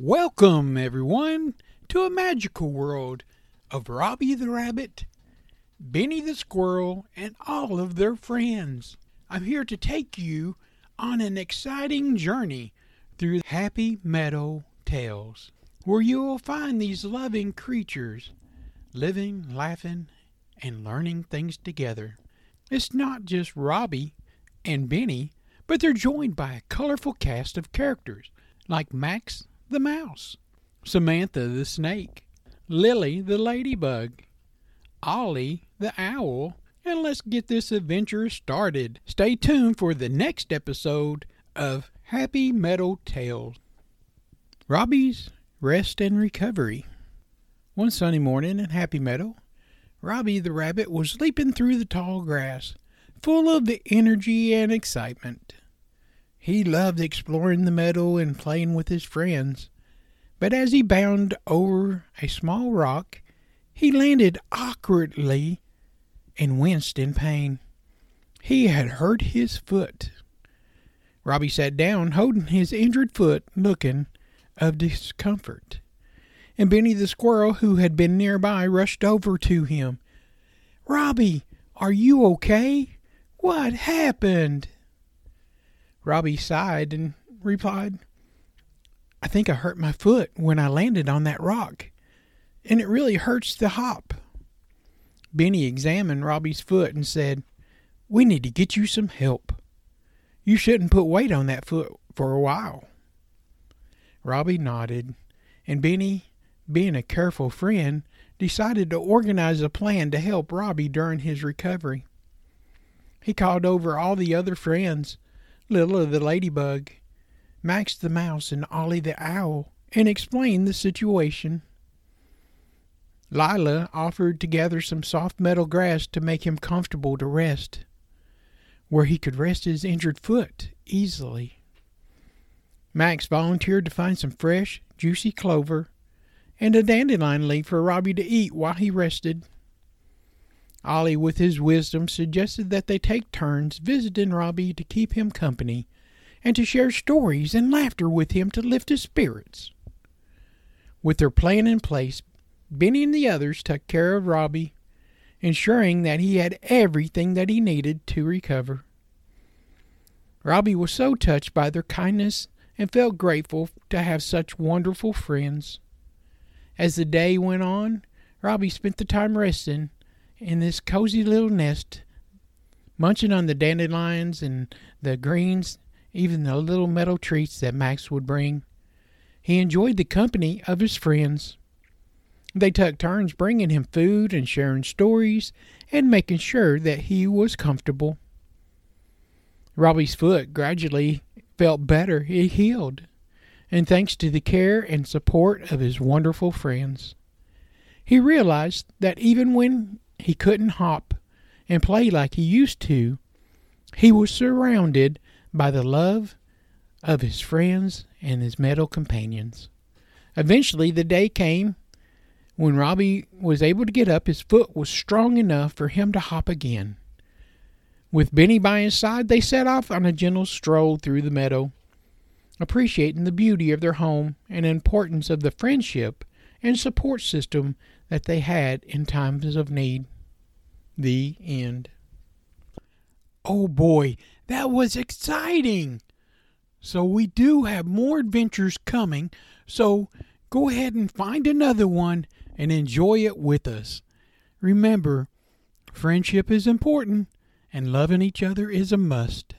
Welcome, everyone, to a magical world of Robby the Rabbit, Benny the Squirrel, and all of their friends. I'm here to take you on an exciting journey through Happy Meadow Tales, where you will find these loving creatures living, laughing, and learning things together. It's not just Robby and Benny, but they're joined by a colorful cast of characters like Max the mouse, Samantha the snake, Lily the ladybug, Ollie the owl, and let's get this adventure started. Stay tuned for the next episode of Happy Meadow Tales. Robby's Rest and Recovery. One sunny morning in Happy Meadow, Robby the rabbit was leaping through the tall grass, full of the energy and excitement. He loved exploring the meadow and playing with his friends. But as he bounded over a small rock, he landed awkwardly and winced in pain. He had hurt his foot. Robby sat down, holding his injured foot, looking of discomfort. And Benny the squirrel, who had been nearby, rushed over to him. Robby, are you okay? What happened? Robby sighed and replied, I think I hurt my foot when I landed on that rock, and it really hurts to hop. Benny examined Robby's foot and said, We need to get you some help. You shouldn't put weight on that foot for a while. Robby nodded, and Benny, being a careful friend, decided to organize a plan to help Robby during his recovery. He called over all the other friends Lilla the ladybug, Max the mouse, and Ollie the owl, and explained the situation. Lila offered to gather some soft meadow grass to make him comfortable to rest, where he could rest his injured foot easily. Max volunteered to find some fresh, juicy clover and a dandelion leaf for Robby to eat while he rested. Ollie, with his wisdom, suggested that they take turns visiting Robby to keep him company and to share stories and laughter with him to lift his spirits. With their plan in place, Benny and the others took care of Robby, ensuring that he had everything that he needed to recover. Robby was so touched by their kindness and felt grateful to have such wonderful friends. As the day went on, Robby spent the time resting in this cozy little nest, munching on the dandelions and the greens, even the little meadow treats that Max would bring. He enjoyed the company of his friends. They took turns bringing him food and sharing stories and making sure that he was comfortable. Robby's foot gradually felt better. It healed, and thanks to the care and support of his wonderful friends. He realized that even when he couldn't hop and play like he used to. He was surrounded by the love of his friends and his meadow companions. Eventually, the day came when Robby was able to get up. His foot was strong enough for him to hop again. With Benny by his side, they set off on a gentle stroll through the meadow, appreciating the beauty of their home and importance of the friendship and support system that they had in times of need. The end. Oh boy, that was exciting! So, we do have more adventures coming, so go ahead and find another one and enjoy it with us. Remember, friendship is important and loving each other is a must.